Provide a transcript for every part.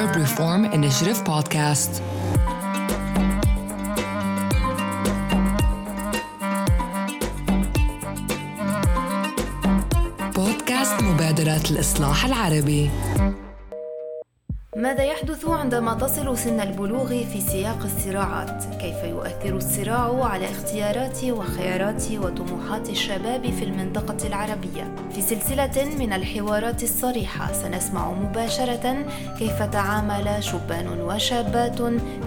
Arab Reform Initiative podcast. بودكاست مبادرة الإصلاح العربي ماذا يحدث عندما تصل سن البلوغ في سياق الصراعات؟ كيف يؤثر الصراع على اختيارات وخيارات وطموحات الشباب في المنطقة العربية؟ في سلسلة من الحوارات الصريحة سنسمع مباشرة كيف تعامل شبان وشابات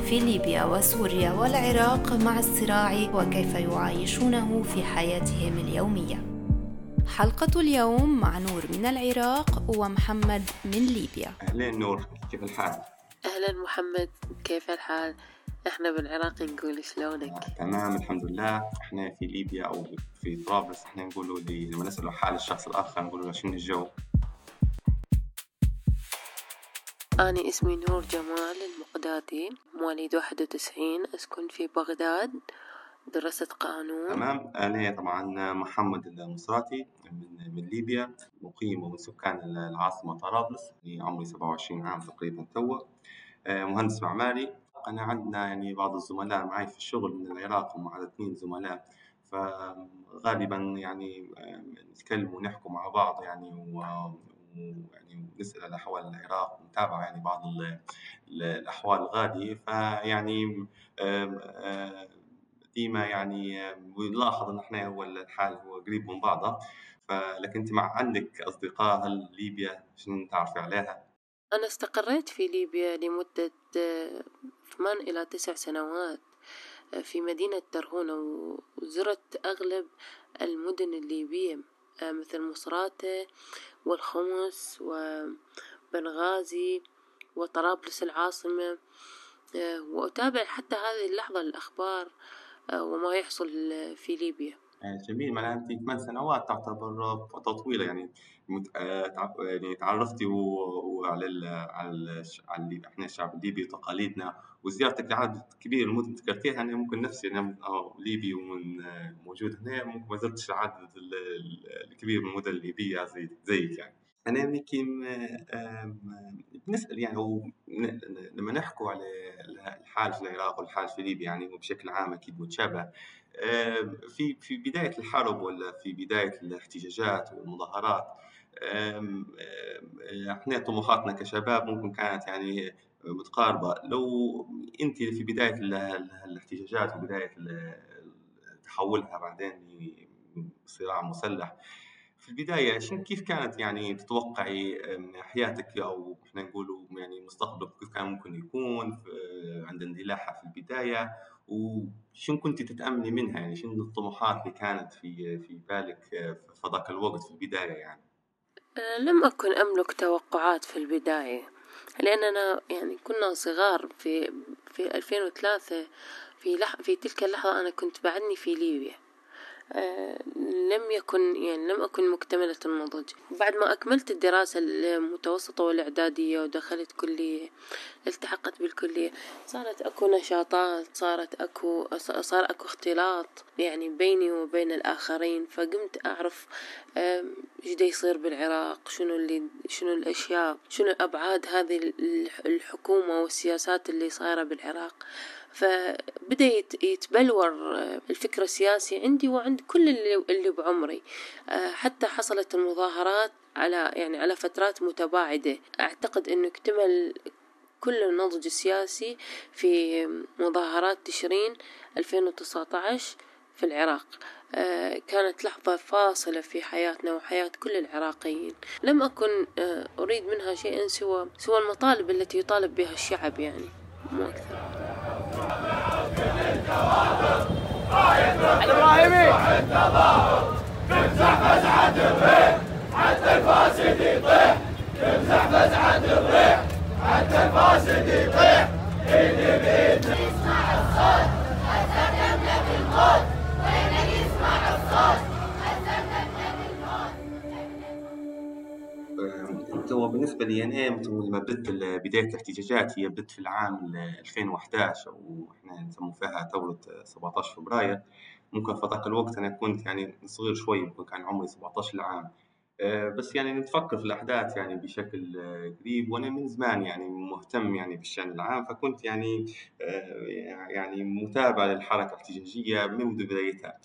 في ليبيا وسوريا والعراق مع الصراع وكيف يعايشونه في حياتهم اليومية. حلقة اليوم مع نور من العراق ومحمد من ليبيا أهلين نور كيف الحال؟ أهلا محمد كيف الحال؟ إحنا بالعراق نقول شلونك؟ آه، تمام الحمد لله إحنا في ليبيا أو في طرابلس إحنا نقولوا لي لما نسأله حال الشخص الآخر نقول له شنو الجو؟ أنا اسمي نور جمال المقدادي مواليد واحد وتسعين أسكن في بغداد درست قانون. تمام. أنا طبعا محمد المصراتي من, من ليبيا مقيم ومن سكان العاصمة طرابلس عمري 27 عام تقريبا توا آه، مهندس معماري. أنا عندنا يعني بعض الزملاء معي في الشغل من العراق على اثنين زملاء. فغالبا يعني آه، نتكلم ونحكوا مع بعض يعني ويعني نسأل على أحوال العراق ونتابع يعني بعض الأحوال الغادية. فيعني ديما يعني ونلاحظ إن إحنا هو الحال هو قريب من بعضه فلكن أنت مع عندك أصدقاء هل ليبيا شنو تعرفي عليها؟ أنا استقريت في ليبيا لمدة ثمان إلى تسع سنوات في مدينة ترهونة وزرت أغلب المدن الليبية مثل مصراتة والخمس وبنغازي وطرابلس العاصمة وأتابع حتى هذه اللحظة الأخبار وما يحصل في ليبيا. يعني جميل. معناها انت ثمان سنوات تعتبر فتره طويله يعني مت... آه، يعني تعرفتي وعلى ال... على ال... على إحنا الشعب الليبي وتقاليدنا وزيارتك لعدد كبير المدن ذكرتيها. أنا ممكن نفسي أنا ليبي ومن آه، موجود هنا. ممكن ما زرتش العدد الكبير من المدن الليبية زي زيك يعني. أنا يمكن بنسال يعني لما نحكوا على الحال في العراق والحال في ليبيا يعني وبشكل عام أكيد متشابه في في بداية الحرب ولا في بداية الاحتجاجات والمظاهرات إحنا طموحاتنا كشباب ممكن كانت يعني متقاربة. لو أنت في بداية الاحتجاجات وبداية تحولها بعدين لصراع مسلح في البداية شن كيف كانت يعني تتوقعي حياتك؟ أو إحنا نقولوا يعني مستقبلك كيف كان ممكن يكون عند اندلاعها في البداية؟ وشن كنت تتأملي منها؟ يعني شنو الطموحات اللي كانت في في بالك في ذاك الوقت في البداية يعني؟ لم أكن أملك توقعات في البداية لأننا يعني كنا صغار في في 2003 في لح في تلك اللحظة أنا كنت بعدني في ليبيا. لم يكن يعني لم أكن مكتملة النضج بعد ما أكملت الدراسة المتوسطة والإعدادية ودخلت كلية التحقت بالكلية صارت أكو نشاطات صارت أكو صار أكو اختلاط يعني بيني وبين الآخرين. فقمت أعرف إيش دا يصير بالعراق؟ شنو اللي شنو الأشياء؟ شنو أبعاد هذه الحكومة والسياسات اللي صايرة بالعراق؟ فبدأ يتبلور الفكر السياسي عندي وعند كل اللي, بعمري. آه، حتى حصلت المظاهرات على يعني على فترات متباعدة. أعتقد أنه اكتمل كل النضج السياسي في مظاهرات تشرين 2019 في العراق. آه، كانت لحظة فاصلة في حياتنا وحياة كل العراقيين. لم أكن آه، أريد منها شيئا سوى سوى المطالب التي يطالب بها الشعب يعني مو أكثر. الابراهيمي تمسح فزعة الريح حتى الفاسد يطيح تمسح فزعة الريح حتى الفاسد يطيح ايدي بايد اسمع الصوت حتى لك الموت وين يسمع الصوت هو بالنسبة لي أنا لما بدت بداية الاحتجاجات هي بدت في العام 2011 وإحنا نسموا فيها ثورة 17 فبراير. ممكن في ذاك الوقت أنا كنت يعني صغير شوي ممكن كان عمري 17 عام آه، بس يعني نتفكر في الأحداث يعني بشكل قريب وأنا من زمان يعني مهتم يعني بالشأن العام فكنت يعني آه، يعني متابع للحركة الاحتجاجية منذ بدايتها.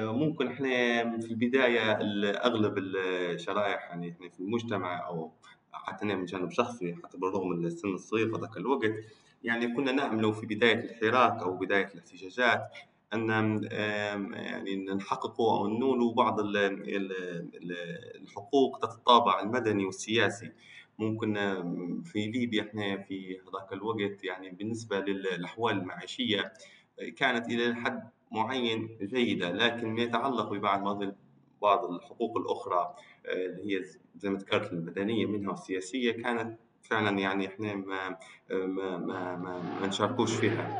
ممكن إحنا في البداية أغلب الشرائح يعني إحنا في المجتمع أو حتى أنا من جانب شخصي حتى بالرغم من السن الصغير في ذاك الوقت يعني كنا نأمل في بداية الحراك أو بداية الاحتجاجات أن يعني نحققوا أو ننولوا بعض الحقوق ذات الطابع المدني والسياسي. ممكن في ليبيا إحنا في هذاك الوقت يعني بالنسبة للأحوال المعيشية كانت إلى حد معين جيدة لكن ما يتعلق ببعض بعض الحقوق الأخرى اللي هي زي ما ذكرت المدنية منها والسياسية كانت فعلا يعني إحنا ما ما ما, ما, ما نشاركوش فيها.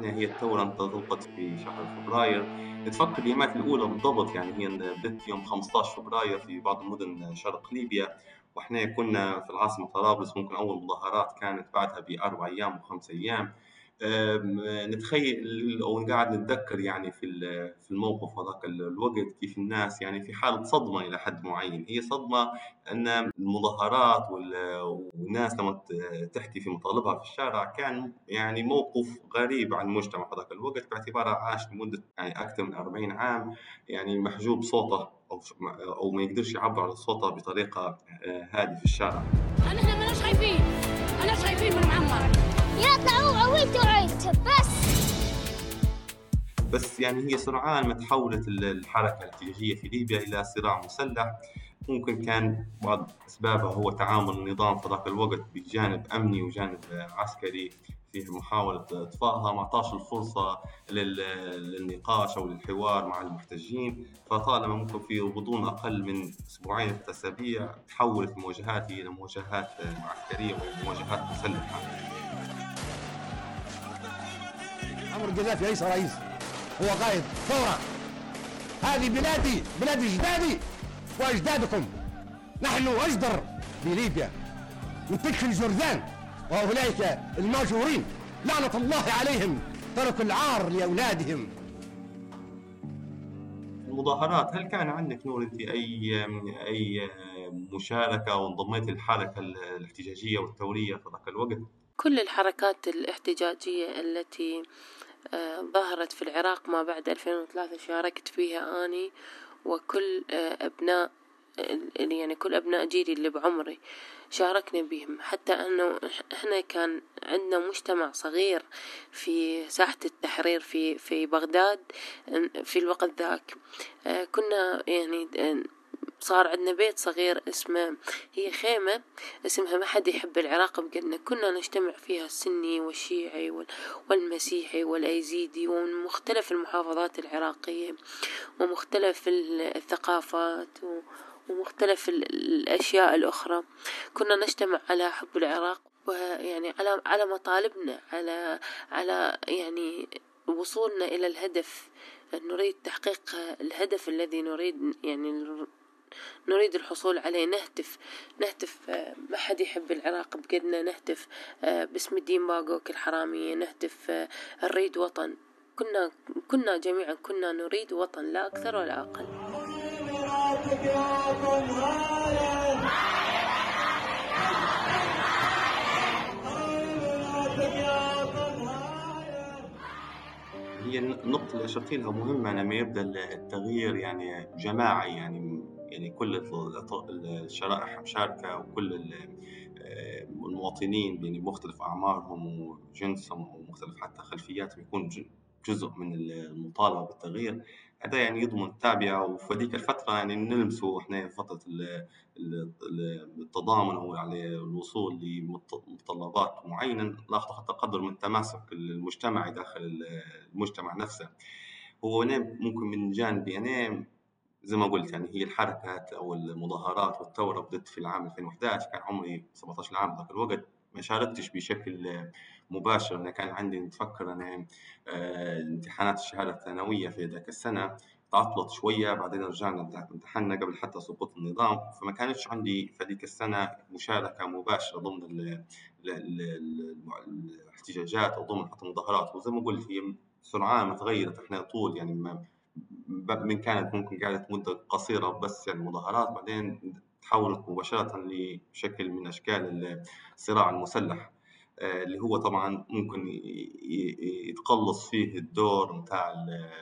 هي الثورة انطلقت في شهر فبراير. نتفكر اليومات الأولى بالضبط يعني هي بدأت يوم 15 فبراير في بعض المدن شرق ليبيا. وإحنا كنا في العاصمة طرابلس ممكن أول مظاهرات كانت بعدها بأربع أيام وخمس أيام. نتخيل أو قاعد نتذكر يعني في في الموقف هذاك الوقت كيف الناس يعني في حالة صدمة إلى حد معين. هي صدمة أن المظاهرات والناس لما تحكي في مطالبها في الشارع كان يعني موقف غريب عن المجتمع هذاك الوقت باعتباره عاش لمدة يعني أكثر من 40 عام. يعني محجوب صوته أو أو ما يقدرش يعبر عن صوته بطريقة آه، هاديه في الشارع. إحنا ماناش خايفين، ماناش خايفين من معمر. يطلعوا عويت وعيت بس. بس يعني هي سرعان ما تحولت الحركة الاحتجاجية في ليبيا إلى صراع مسلح. ممكن كان بعض أسبابها هو تعامل النظام في ذاك الوقت بجانب أمني وجانب عسكري. في محاولة إطفائها ما أعطاش الفرصة للنقاش أو للحوار مع المحتجين. فطالما ممكن في غضون أقل من أسبوعين ثلاث أسابيع تحولت المواجهات إلى مواجهات عسكرية ومواجهات مسلحة. عمرو القذافي ليس رئيس هو قائد. ثورة هذه بلادي بلاد أجدادي وأجدادكم. نحن أجدر بليبيا من تلك الجرذان وأولئك الماجورين لعنة الله عليهم تركوا العار لأولادهم المظاهرات هل كان عندك نور أنت أي أي مشاركة وانضميت للحركة الاحتجاجية والثورية في ذاك الوقت؟ كل الحركات الاحتجاجية التي آه، ظهرت في العراق ما بعد 2003 شاركت فيها أني وكل آه، أبناء يعني كل أبناء جيلي اللي بعمري شاركنا بهم. حتى أنه إحنا كان عندنا مجتمع صغير في ساحة التحرير في في بغداد في الوقت ذاك. آه، كنا يعني صار عندنا بيت صغير اسمه هي خيمة اسمها ما حد يحب العراق بقدنا كنا نجتمع فيها السني والشيعي والمسيحي والأيزيدي ومن مختلف المحافظات العراقية ومختلف الثقافات ومختلف الأشياء الأخرى. كنا نجتمع على حب العراق ويعني على على مطالبنا على على يعني وصولنا إلى الهدف. نريد تحقيق الهدف الذي نريد يعني نريد الحصول عليه. نهتف نهتف ما حد يحب العراق بقدنا. نهتف آه، باسم الدين باقوك الحرامية نهتف آه، نريد وطن. كنا كنا جميعا كنا نريد وطن لا أكثر ولا أقل. هي النقطة اللي أشرتي لها مهمة لما يبدأ التغيير يعني جماعي يعني يعني كل الشرائح مشاركة وكل آه، المواطنين بمختلف أعمارهم وجنسهم ومختلف حتى خلفياتهم يكون جزء من المطالبة بالتغيير. هذا يعني يضمن التابعة وفي هذيك الفترة يعني نلمسوا إحنا فترة التضامن أو يعني الوصول لمتطلبات معينة ناخذ حتى قدر من التماسك المجتمعي داخل المجتمع نفسه. هو أنا ممكن من جانبي أنا زي ما قلت يعني هي الحركات أو المظاهرات والثورة بدت في العام 2011 كان عمري 17 عام ذاك الوقت ما شاركتش بشكل مباشر أنا كان عندي نتفكر أنا آه، امتحانات الشهادة الثانوية في ذاك السنة تعطلت شوية بعدين رجعنا امتحنا قبل حتى سقوط النظام فما كانتش عندي في هذيك السنة مشاركة مباشرة ضمن الاحتجاجات أو ضمن حتى المظاهرات. وزي ما قلت هي سرعان ما تغيرت. إحنا طول يعني ما من كانت ممكن قعدت مدة قصيرة بس يعني مظاهرات بعدين تحولت مباشرة لشكل من أشكال الصراع المسلح. اللي هو طبعا ممكن يتقلص فيه الدور متاع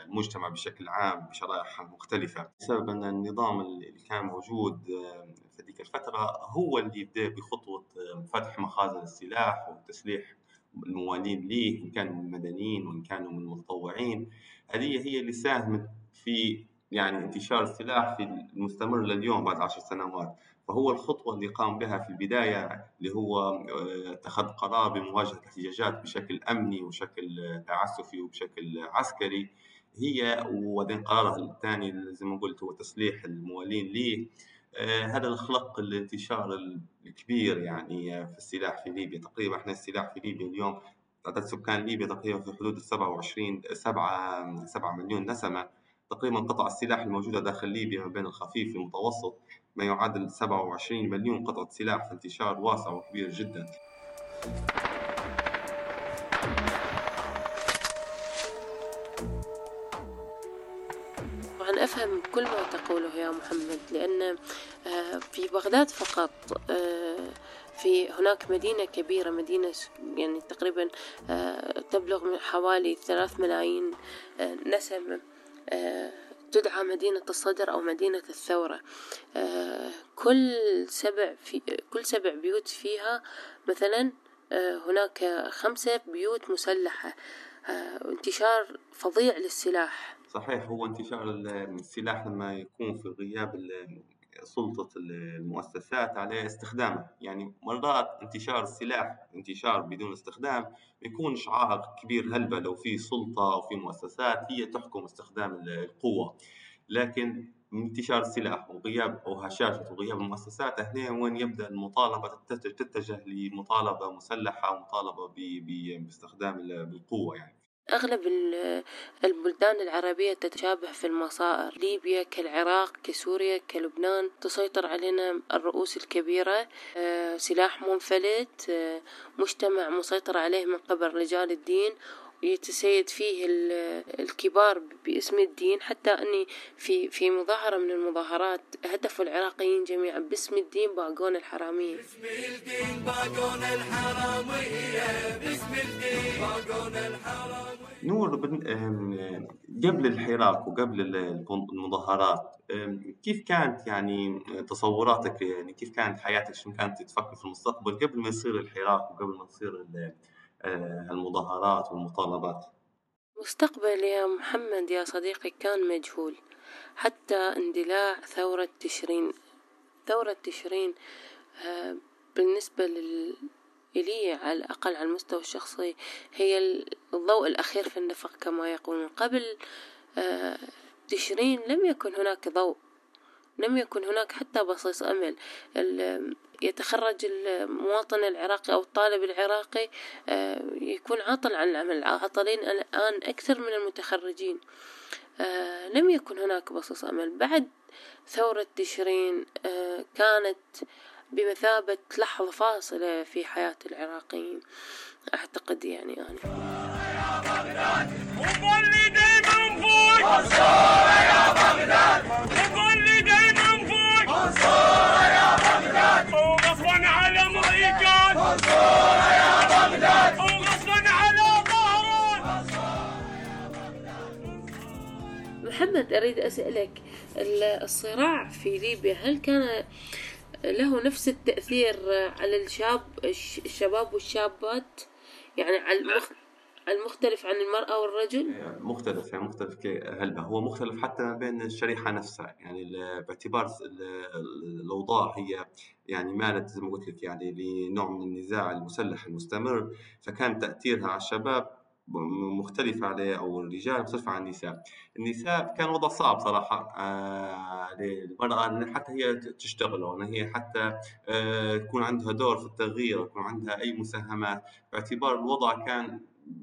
المجتمع بشكل عام بشرائح مختلفة. بسبب أن النظام اللي كان موجود آه، في ذيك الفترة هو اللي بدأ بخطوة آه، فتح مخازن السلاح وتسليح الموالين ليه إن كانوا من المدنيين وإن كانوا من المتطوعين. هذه هي اللي ساهمت في يعني انتشار السلاح في المستمر لليوم بعد عشر سنوات. فهو الخطوة اللي قام بها في البداية اللي هو آه، اتخذ قرار بمواجهة الاحتجاجات بشكل أمني وبشكل تعسفي وبشكل عسكري. هي وبعدين قرارها الثاني زي ما قلت هو تسليح الموالين ليه. آه، هذا الخلق الانتشار الكبير يعني في السلاح في ليبيا. تقريبا إحنا السلاح في ليبيا اليوم عدد سكان ليبيا تقريبا في حدود ال 27 7 7 مليون نسمة. تقريبا قطع السلاح الموجودة داخل ليبيا ما بين الخفيف والمتوسط. ما يعادل 27 مليون قطعة سلاح في انتشار واسع وكبير جدا. طبعا أفهم كل ما تقوله يا محمد لأن آه، في بغداد فقط آه، في هناك مدينة كبيرة مدينة يعني تقريبا آه، تبلغ من حوالي ثلاث ملايين نسمة تدعى مدينة الصدر أو مدينة الثورة. آه، كل سبع في كل سبع بيوت فيها مثلا آه، هناك خمسة بيوت مسلحة. آه، انتشار فظيع للسلاح. صحيح هو انتشار السلاح لما يكون في غياب سلطة المؤسسات على استخدامه يعني مرات انتشار السلاح انتشار بدون استخدام يكون عائق كبير. هلبة لو في سلطة أو في مؤسسات هي تحكم استخدام القوة. لكن انتشار السلاح وغياب أو هشاشة وغياب المؤسسات هنا وين يبدأ المطالبة تتجه لمطالبة مسلحة ومطالبة باستخدام القوة يعني. أغلب البلدان العربية تتشابه في المصائر. ليبيا كالعراق كسوريا كلبنان. تسيطر علينا الرؤوس الكبيرة. آه، سلاح منفلت. آه، مجتمع مسيطر عليه من قبل رجال الدين. يتسيد فيه الكبار باسم الدين حتى أني في في مظاهرة من المظاهرات هدفوا العراقيين جميعا باسم الدين باقون الحرامية. باسم الدين باقون الحرامية باسم الدين باقون الحرامية. نور قبل الحراك وقبل المظاهرات كيف كانت يعني تصوراتك؟ يعني كيف كانت حياتك؟ شو كانت تفكر في المستقبل قبل ما يصير الحراك وقبل ما تصير المظاهرات والمطالبات. مستقبل يا محمد يا صديقي كان مجهول حتى اندلاع ثورة تشرين. ثورة تشرين آه، بالنسبة لل إلي على الأقل على المستوى الشخصي هي الضوء الأخير في النفق كما يقولون. قبل آه، تشرين لم يكن هناك ضوء لم يكن هناك حتى بصيص أمل. يتخرج المواطن العراقي أو الطالب العراقي آه، يكون عاطل عن العمل. عاطلين الآن أكثر من المتخرجين. آه، لم يكن هناك بصيص أمل. بعد ثورة تشرين آه، كانت بمثابة لحظة فاصلة في حياة العراقيين. أعتقد يعني أنا. فوق يا بغداد وظلي دايما فوق يا محمد أريد أسألك الصراع في ليبيا هل كان له نفس التأثير على الشاب الشباب والشابات؟ يعني على المخ... المختلف عن المرأة والرجل؟ مختلف يعني مختلف هل هو مختلف حتى ما بين الشريحة نفسها يعني باعتبار الأوضاع هي يعني مالت زي ما قلت لك يعني لنوع من النزاع المسلح المستمر فكان تأثيرها على الشباب مختلفة عليه أو الرجال مختلفة عن النساء. النساء كان وضع صعب صراحة آه للمرأة أن حتى هي تشتغل وأن هي حتى آه يكون عندها دور في التغيير يكون عندها أي مساهمات. باعتبار الوضع كان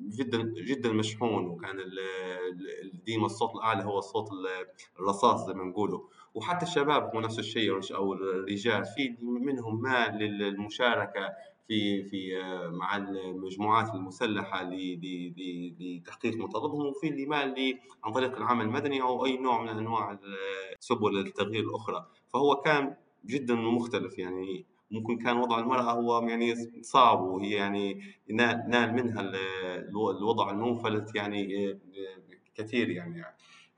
جدا جدا مشحون وكان ديما الصوت الأعلى هو صوت الرصاص زي ما نقولوا. وحتى الشباب هو نفس الشيء أو الرجال في منهم مال للمشاركة في في آه، مع المجموعات ل- لتحقيق مطالبهم وفي اللي ما عن طريق العمل المدني أو أي نوع من أنواع سبل التغيير الأخرى. فهو كان جدا مختلف يعني ممكن كان وضع المرأة هو يعني صعب وهي يعني نال منها ال- الو- الوضع المنفلت يعني آه، كثير يعني.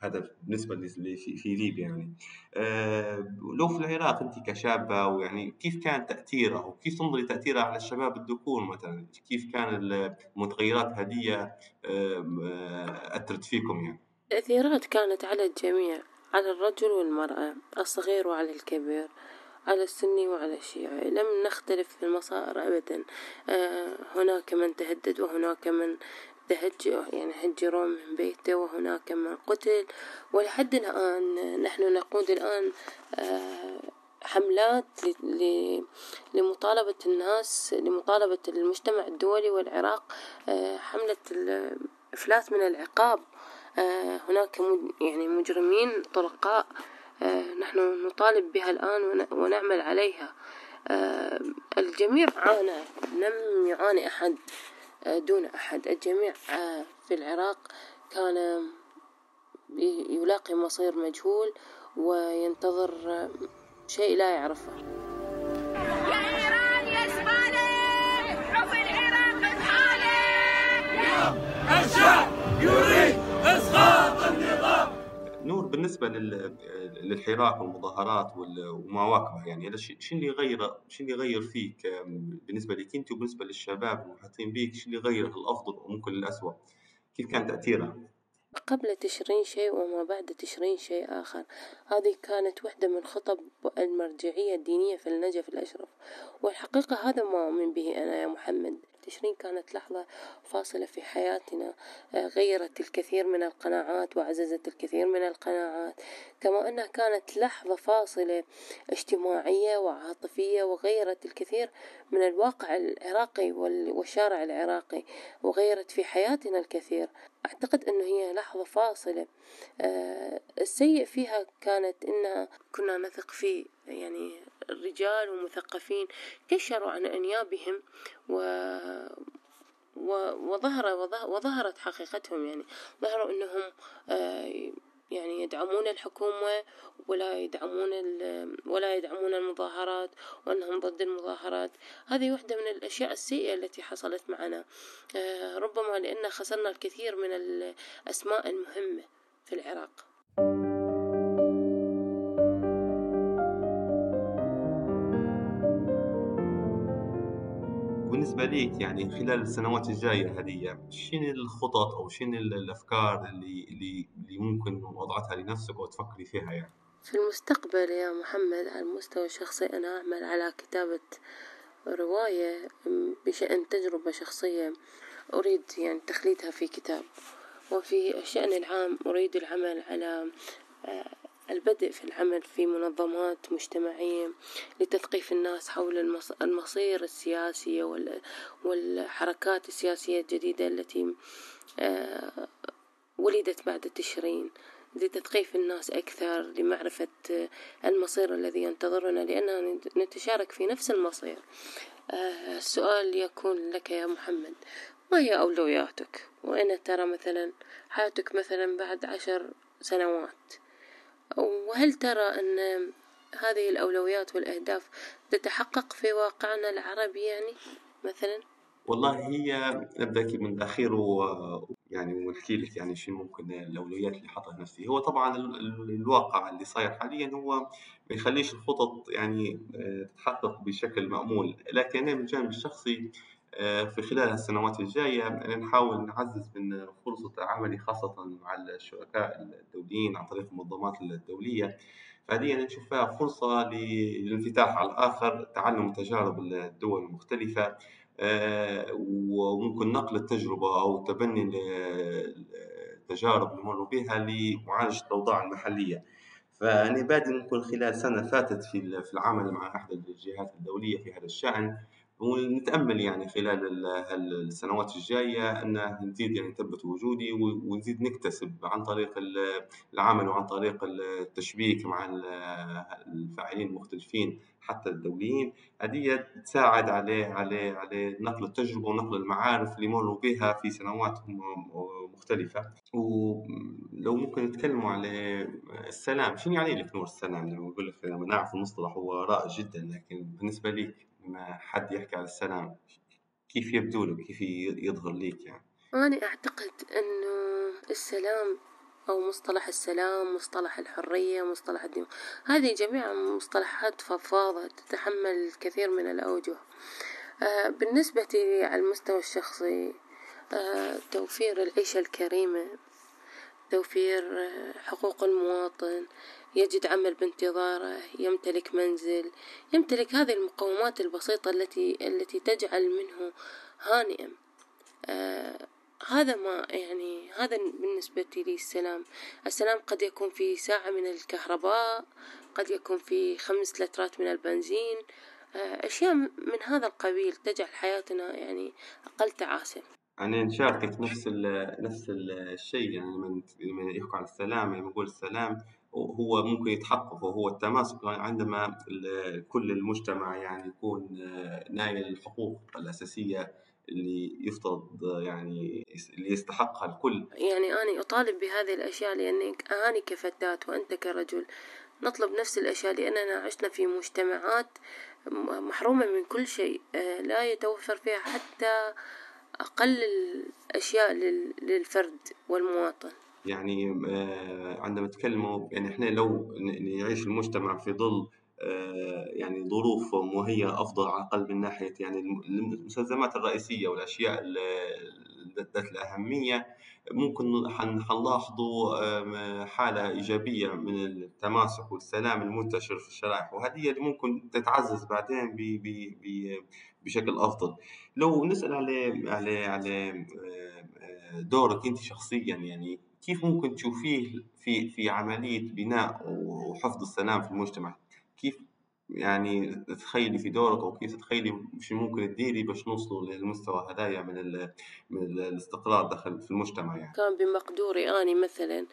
هذا بالنسبة في في ليبيا يعني. آه، لو في العراق أنت كشابة ويعني كيف كان تأثيرها وكيف تنظري تأثيرها على الشباب الذكور مثلا؟ كيف كان المتغيرات هذه آه، أثرت فيكم يعني؟ التأثيرات كانت على الجميع على الرجل والمرأة الصغير وعلى الكبير على السني وعلى الشيعي. لم نختلف في المصائر أبدا. آه، هناك من تهدد وهناك من تهج يعني هجروا من بيته وهناك من قتل. ولحد الآن نحن نقود الآن آه، حملات لمطالبة الناس لمطالبة المجتمع الدولي والعراق آه، حملة الإفلات من العقاب. آه، هناك يعني مجرمين طلقاء نحن نطالب بها الآن ون- ونعمل عليها. الجميع عانى لم يعاني أحد. دون أحد. الجميع آه، في العراق كان يلاقي مصير مجهول وينتظر آه، شيء لا يعرفه. يا إيران يا زبالة حب العراق بحالة نور بالنسبة لل- للحراك والمظاهرات وال- وما واكبه يعني شو اللي غير شو اللي غير فيك آم، بالنسبة لك أنت وبالنسبة للشباب المحيطين بيك شو اللي غير الأفضل وممكن الأسوأ؟ كيف كان تأثيرها؟ قبل تشرين شيء وما بعد تشرين شيء آخر. هذه كانت واحدة من خطب المرجعية الدينية في النجف الأشرف. والحقيقة هذا ما أؤمن به أنا يا محمد. تشرين كانت لحظة فاصلة في حياتنا آه، غيرت الكثير من القناعات وعززت الكثير من القناعات. كما أنها كانت لحظة فاصلة اجتماعية وعاطفية وغيرت الكثير من الواقع العراقي وال- والشارع العراقي وغيرت في حياتنا الكثير. أعتقد أنه هي لحظة فاصلة. آه، السيء فيها كانت أنها كنا نثق في يعني رجال ومثقفين كشروا عن أنيابهم و وظهر وظه- وظهرت حقيقتهم يعني. ظهروا أنهم آه، يعني يدعمون الحكومة ولا يدعمون ولا يدعمون المظاهرات وأنهم ضد المظاهرات. هذه واحدة من الأشياء السيئة التي حصلت معنا. آه، ربما لأن خسرنا الكثير من الأسماء المهمة في العراق. بالنسبة ليك يعني خلال السنوات الجاية هذه شنو الخطط أو شنو الأفكار اللي اللي اللي ممكن وضعتها لنفسك أو تفكري فيها يعني؟ في المستقبل يا محمد على المستوى الشخصي أنا أعمل على كتابة رواية بشأن تجربة شخصية أريد يعني تخليدها في كتاب وفي الشأن العام أريد العمل على آه، البدء في العمل في منظمات مجتمعية لتثقيف الناس حول المص- المصير السياسي وال- والحركات السياسية الجديدة التي آه، ولدت بعد تشرين لتثقيف الناس أكثر لمعرفة المصير الذي ينتظرنا لأننا نتشارك في نفس المصير. آه، السؤال يكون لك يا محمد ما هي أولوياتك؟ وأين ترى مثلا حياتك مثلا بعد عشر سنوات. وهل ترى أن هذه الأولويات والأهداف تتحقق في واقعنا العربي يعني مثلا؟ والله هي نبدأ من الأخير و يعني ونحكي لك يعني شنو ممكن الأولويات اللي حاطها نفسي. هو طبعا ال- ال- الواقع اللي صاير حاليا هو ما يخليش الخطط يعني آه، تتحقق بشكل مأمول. لكن أنا من الجانب الشخصي في خلال السنوات الجاية أنا نحاول نعزز من فرصة عملي خاصة مع الشركاء الدوليين عن طريق المنظمات الدولية. فهذه أنا نشوف فيها فرصة للانفتاح على الآخر تعلم تجارب الدول المختلفة آه، وممكن نقل التجربة أو تبني ال- التجارب اللي مروا بها لمعالجة الأوضاع المحلية. فأنا بادئ ممكن خلال سنة فاتت في العمل مع أحد الجهات الدولية في هذا الشأن. ونتأمل يعني خلال السنوات الجاية أن نزيد يعني نثبت وجودي ونزيد نكتسب عن طريق العمل وعن طريق التشبيك مع الفاعلين المختلفين حتى الدوليين. هذه تساعد على على على نقل التجربة ونقل المعارف اللي مروا بها في سنوات مختلفة. ولو ممكن نتكلموا على السلام شنو يعني لك نور السلام؟ لما نقول لك لما نعرف المصطلح هو رائع جدا لكن بالنسبة لك لما حد يحكي على السلام كيف يبدو لك؟ كيف يظهر ليك يعني؟ أنا أعتقد أنه السلام أو مصطلح السلام مصطلح الحرية مصطلح الدين هذه جميعا مصطلحات فضفاضة تتحمل الكثير من الأوجه. آه بالنسبة لي على المستوى الشخصي آه توفير العيشة الكريمة توفير آه حقوق المواطن يجد عمل بانتظاره يمتلك منزل يمتلك هذه المقومات البسيطة التي التي تجعل منه هانئا. آه هذا ما يعني هذا بالنسبة لي السلام. السلام قد يكون في ساعة من الكهرباء قد يكون في خمس لترات من البنزين. آه، أشياء من هذا القبيل تجعل حياتنا يعني أقل تعاسة. أنا نشاركك نفس ال نفس الشيء يعني لما لما يحكوا عن السلام يعني نقول السلام هو ممكن يتحقق وهو التماسك عندما كل المجتمع يعني يكون آه، نايل الحقوق الأساسية اللي يفترض يعني اللي يستحقها الكل. يعني أنا أطالب بهذه الأشياء لأني أنا كفتاة وأنت كرجل. نطلب نفس الأشياء لأننا عشنا في مجتمعات محرومة من كل شيء آه، لا يتوفر فيها حتى أقل الأشياء للفرد والمواطن. يعني آه، عندما نتكلموا يعني إحنا لو نعيش المجتمع في ظل آه، يعني ظروف مهيئة أفضل على الأقل من ناحية يعني المستلزمات الرئيسية والأشياء ذات الأهمية ممكن حنلاحظوا حالة إيجابية من التماسك والسلام المنتشر في الشرائح وهذه اللي ممكن تتعزز بعدين بشكل أفضل. لو نسأل على على على آه، دورك أنت شخصيا يعني كيف ممكن تشوفيه في في عملية بناء وحفظ السلام في المجتمع؟ كيف يعني تتخيلي في دورك أو كيف تتخيلي شو ممكن تديري باش نوصلوا للمستوى هدايا من من الاستقرار داخل في المجتمع يعني؟ كان بمقدوري أني مثلا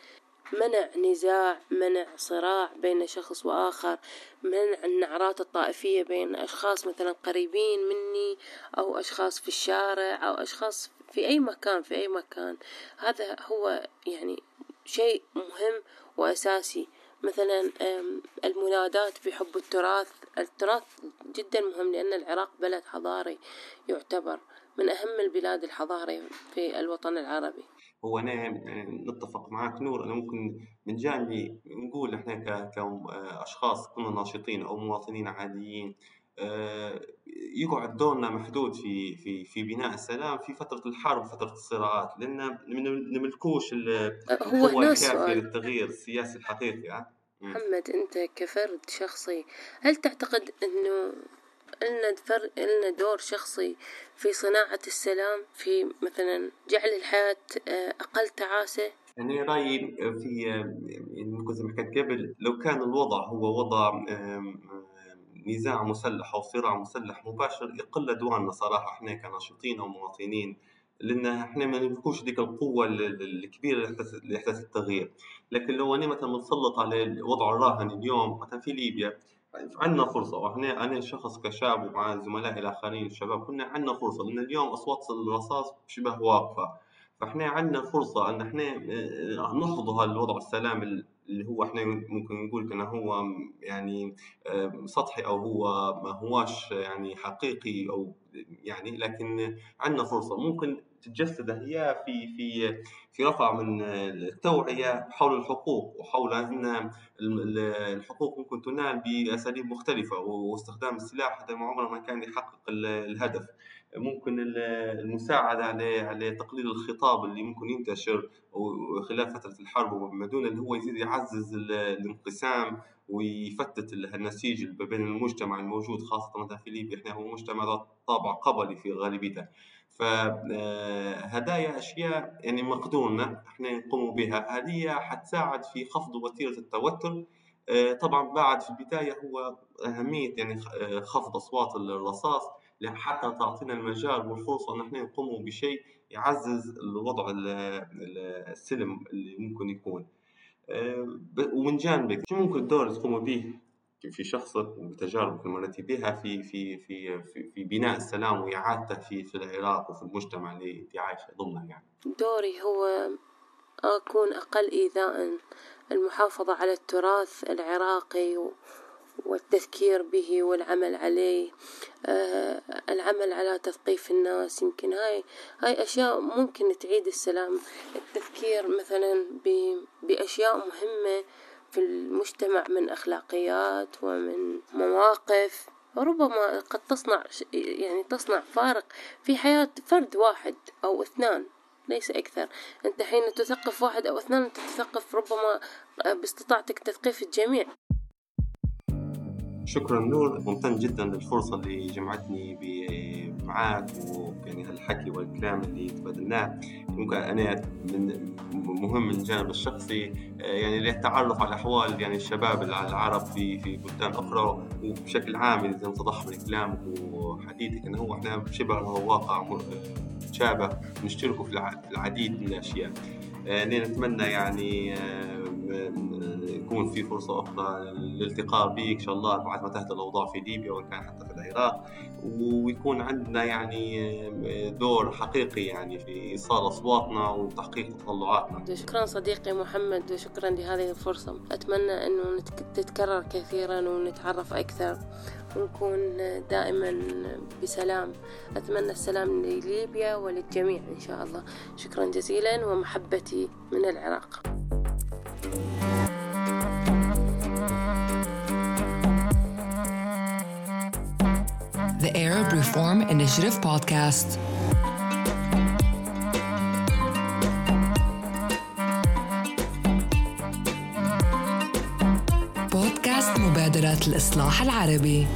منع نزاع منع صراع بين شخص وآخر منع النعرات الطائفية بين أشخاص مثلا قريبين مني أو أشخاص في الشارع أو أشخاص في أي مكان في أي مكان. هذا هو يعني شيء مهم وأساسي. مثلا المنادات بحب التراث. التراث جدا مهم لأن العراق بلد حضاري يعتبر من أهم البلاد الحضارية في الوطن العربي. هو أنا نتفق معك نور. أنا ممكن من جانبي نقول إحنا كأشخاص كنا ناشطين أو مواطنين عاديين. يقعد دورنا محدود في في في بناء السلام في فترة الحرب فترة الصراعات لأن ما نملكوش هو الكافي للتغيير السياسي الحقيقي محمد أنت كفرد شخصي هل تعتقد أنه لنا فر... لنا دور شخصي في صناعة السلام في مثلا جعل الحياة آه، أقل تعاسة؟ يعني رأيي في يعني زي ما حكيت قبل لو كان الوضع هو وضع نزاع مسلح أو صراع مسلح مباشر يقل أدواننا صراحة. إحنا كناشطين أو مواطنين لأن إحنا ما نملكوش ديك القوة الكبيرة لإحداث التغيير، لكن لو أنا مثلا متسلط على الوضع الراهن اليوم مثلا في ليبيا عندنا فرصة. وإحنا أنا شخص كشاب ومع زملائي الآخرين الشباب كنا عندنا فرصة لأن اليوم أصوات الرصاص شبه واقفة. فإحنا عندنا فرصة أن إحنا آه، نحفظ هذا الوضع السلام اللي هو إحنا ممكن نقول كان هو يعني سطحي أو هو ما هواش يعني حقيقي أو يعني لكن عندنا فرصة. ممكن تتجسد هي في في في رفع من التوعية حول الحقوق وحول إن الحقوق ممكن تنال بأساليب مختلفة واستخدام السلاح هذا ما عمره ما كان يحقق الهدف. ممكن المساعدة على على تقليل الخطاب اللي ممكن ينتشر خلال فترة الحرب وما دون اللي هو يزيد يعزز الانقسام ويفتت النسيج بين المجتمع الموجود خاصة في ليبيا. إحنا هو مجتمع ذات طابع قبلي في غالبيته. فهدايا أشياء يعني مقدورنا إحنا نقوم بها. هذه حتساعد في خفض وتيرة التوتر. آه، طبعا بعد في البداية هو أهمية يعني خفض أصوات الرصاص. حتى تعطينا المجال والفرصة نحن نقوم بشيء يعزز الوضع السلم اللي ممكن يكون آه، ومن جانبك شو ممكن الدور تقوموا به في شخصك وبتجاربك المرتي بها في في في في, في بناء السلام وإعادته في في العراق وفي المجتمع اللي أنت عايشة ضمنه يعني. دوري هو أكون أقل إيذاء المحافظة على التراث العراقي والتذكير به والعمل عليه. آه العمل على تثقيف الناس. يمكن هاي هاي أشياء ممكن تعيد السلام. التذكير مثلا بأشياء مهمة في المجتمع من أخلاقيات ومن مواقف. ربما قد تصنع يعني تصنع فارق في حياة فرد واحد أو اثنان ليس أكثر. أنت حين تثقف واحد أو اثنان أنت تثقف ربما باستطاعتك تثقيف الجميع. شكرا نور ممتن جدا للفرصة اللي جمعتني معاك ويعني هالحكي والكلام اللي تبادلناه. ممكن أنا من مهم من الجانب الشخصي يعني للتعرف على أحوال يعني الشباب العرب في في بلدان أخرى وبشكل عام إذا انتضح من كلامك وحديثك أنه هو إحنا شبه واقع متشابه نشتركوا في العديد من الأشياء. يعني نتمنى يعني يكون في فرصة أخرى للالتقاء بك إن شاء الله بعد ما تهدى الأوضاع في ليبيا وإن كان حتى في العراق ويكون عندنا يعني دور حقيقي يعني في إيصال أصواتنا وتحقيق تطلعاتنا. شكرا صديقي محمد وشكرا لهذه الفرصة. أتمنى أنه تتكرر كثيرا ونتعرف أكثر. ونكون دائما بسلام. أتمنى السلام لليبيا وللجميع إن شاء الله. شكرا جزيلا ومحبتي من العراق. The Arab Reform Initiative Podcast. بودكاست مبادرة الإصلاح العربي